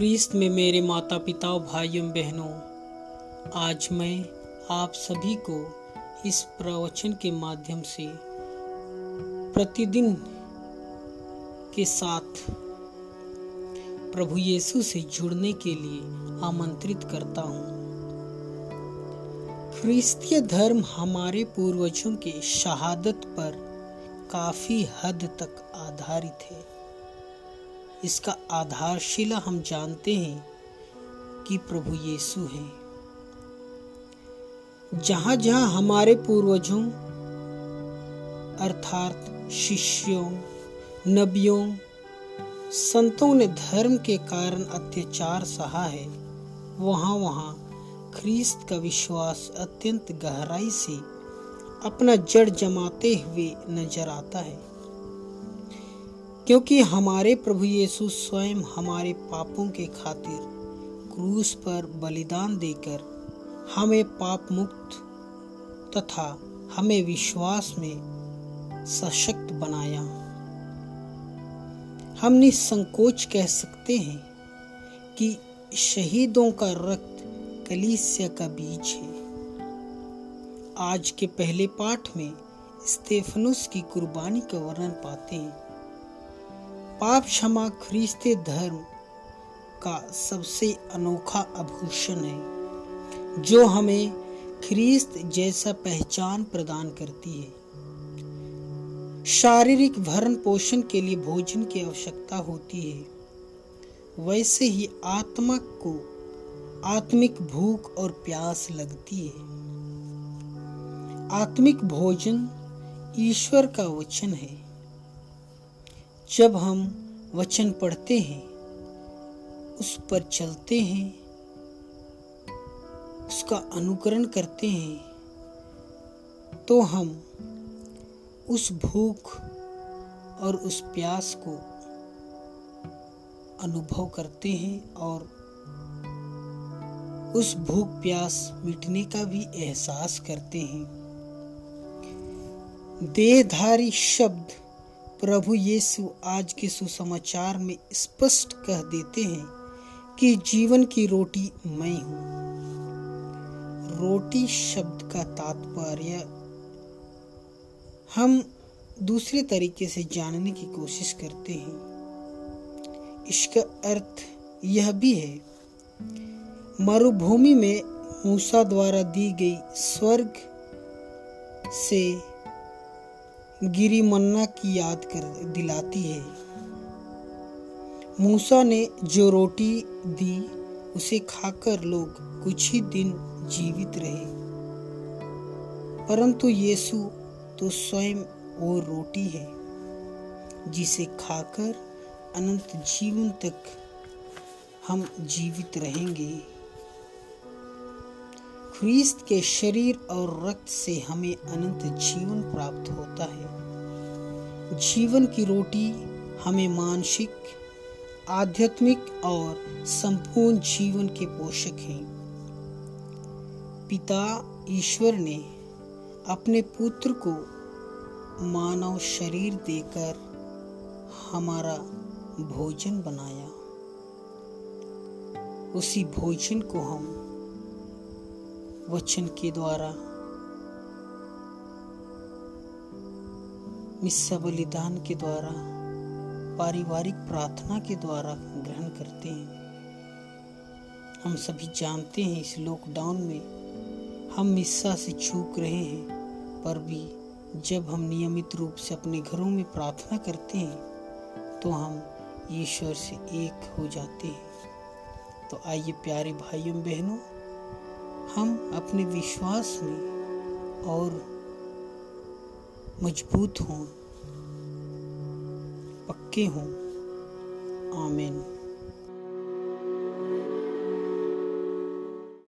ख्रीस्त में मेरे माता पिता भाइयों, बहनों, आज मैं आप सभी को इस प्रवचन के माध्यम से प्रतिदिन के साथ प्रभु यीशु से जुड़ने के लिए आमंत्रित करता हूँ। ख्रिस्तीय धर्म हमारे पूर्वजों के शहादत पर काफ़ी हद तक आधारित है। इसका आधारशिला हम जानते हैं कि प्रभु यीशु है। जहाँ जहाँ हमारे पूर्वजों, अर्थात शिष्यों, नबियों, संतों ने धर्म के कारण अत्याचार सहा है, वहाँ वहाँ ख्रीस्त का विश्वास अत्यंत गहराई से अपना जड़ जमाते हुए नज़र आता है। क्योंकि हमारे प्रभु यीशु स्वयं हमारे पापों के खातिर क्रूस पर बलिदान देकर हमें पाप मुक्त तथा हमें विश्वास में सशक्त बनाया। हम निसंकोच कह सकते हैं कि शहीदों का रक्त कलीसिया का बीज है। आज के पहले पाठ में स्टेफनुस की कुर्बानी का वर्णन पाते हैं। पाप क्षमा ख्रीस्ते धर्म का सबसे अनोखा आभूषण है, जो हमें ख्रीस्त जैसा पहचान प्रदान करती है। शारीरिक भरण पोषण के लिए भोजन की आवश्यकता होती है। वैसे ही आत्मा को आत्मिक भूख और प्यास लगती है। आत्मिक भोजन ईश्वर का वचन है। जब हम वचन पढ़ते हैं, उस पर चलते हैं, उसका अनुकरण करते हैं तो हम उस भूख और उस प्यास को अनुभव करते हैं और उस भूख प्यास मिटने का भी एहसास करते हैं। देहधारी शब्द प्रभु यीशु आज के सुसमाचार में स्पष्ट कह देते हैं कि जीवन की रोटी मैं हूँ। रोटी शब्द का तात्पर्य हम दूसरे तरीके से जानने की कोशिश करते हैं। इसका अर्थ यह भी है, मरुभूमि में मूसा द्वारा दी गई स्वर्ग से गिरी मन्ना की याद कर दिलाती है। मूसा ने जो रोटी दी, उसे खाकर लोग कुछ ही दिन जीवित रहे। परंतु यीशु तो स्वयं वो रोटी है, जिसे खाकर अनंत जीवन तक हम जीवित रहेंगे। ख्रीस्त के शरीर और रक्त से हमें अनंत जीवन प्राप्त होता जीवन की रोटी हमें मानसिक, आध्यात्मिक और संपूर्ण जीवन के पोषक हैं। पिता ईश्वर ने अपने पुत्र को मानव शरीर देकर हमारा भोजन बनाया। उसी भोजन को हम वचन के द्वारा मिस्सा बलिदान के द्वारा, पारिवारिक प्रार्थना के द्वारा ग्रहण करते हैं। हम सभी जानते हैं इस लॉकडाउन में हम मिस्सा से चूक रहे हैं, पर भी जब हम नियमित रूप से अपने घरों में प्रार्थना करते हैं तो हम ईश्वर से एक हो जाते हैं। तो आइए प्यारे भाइयों बहनों, हम अपने विश्वास में और मज़बूत हों पक्के हों। आमीन।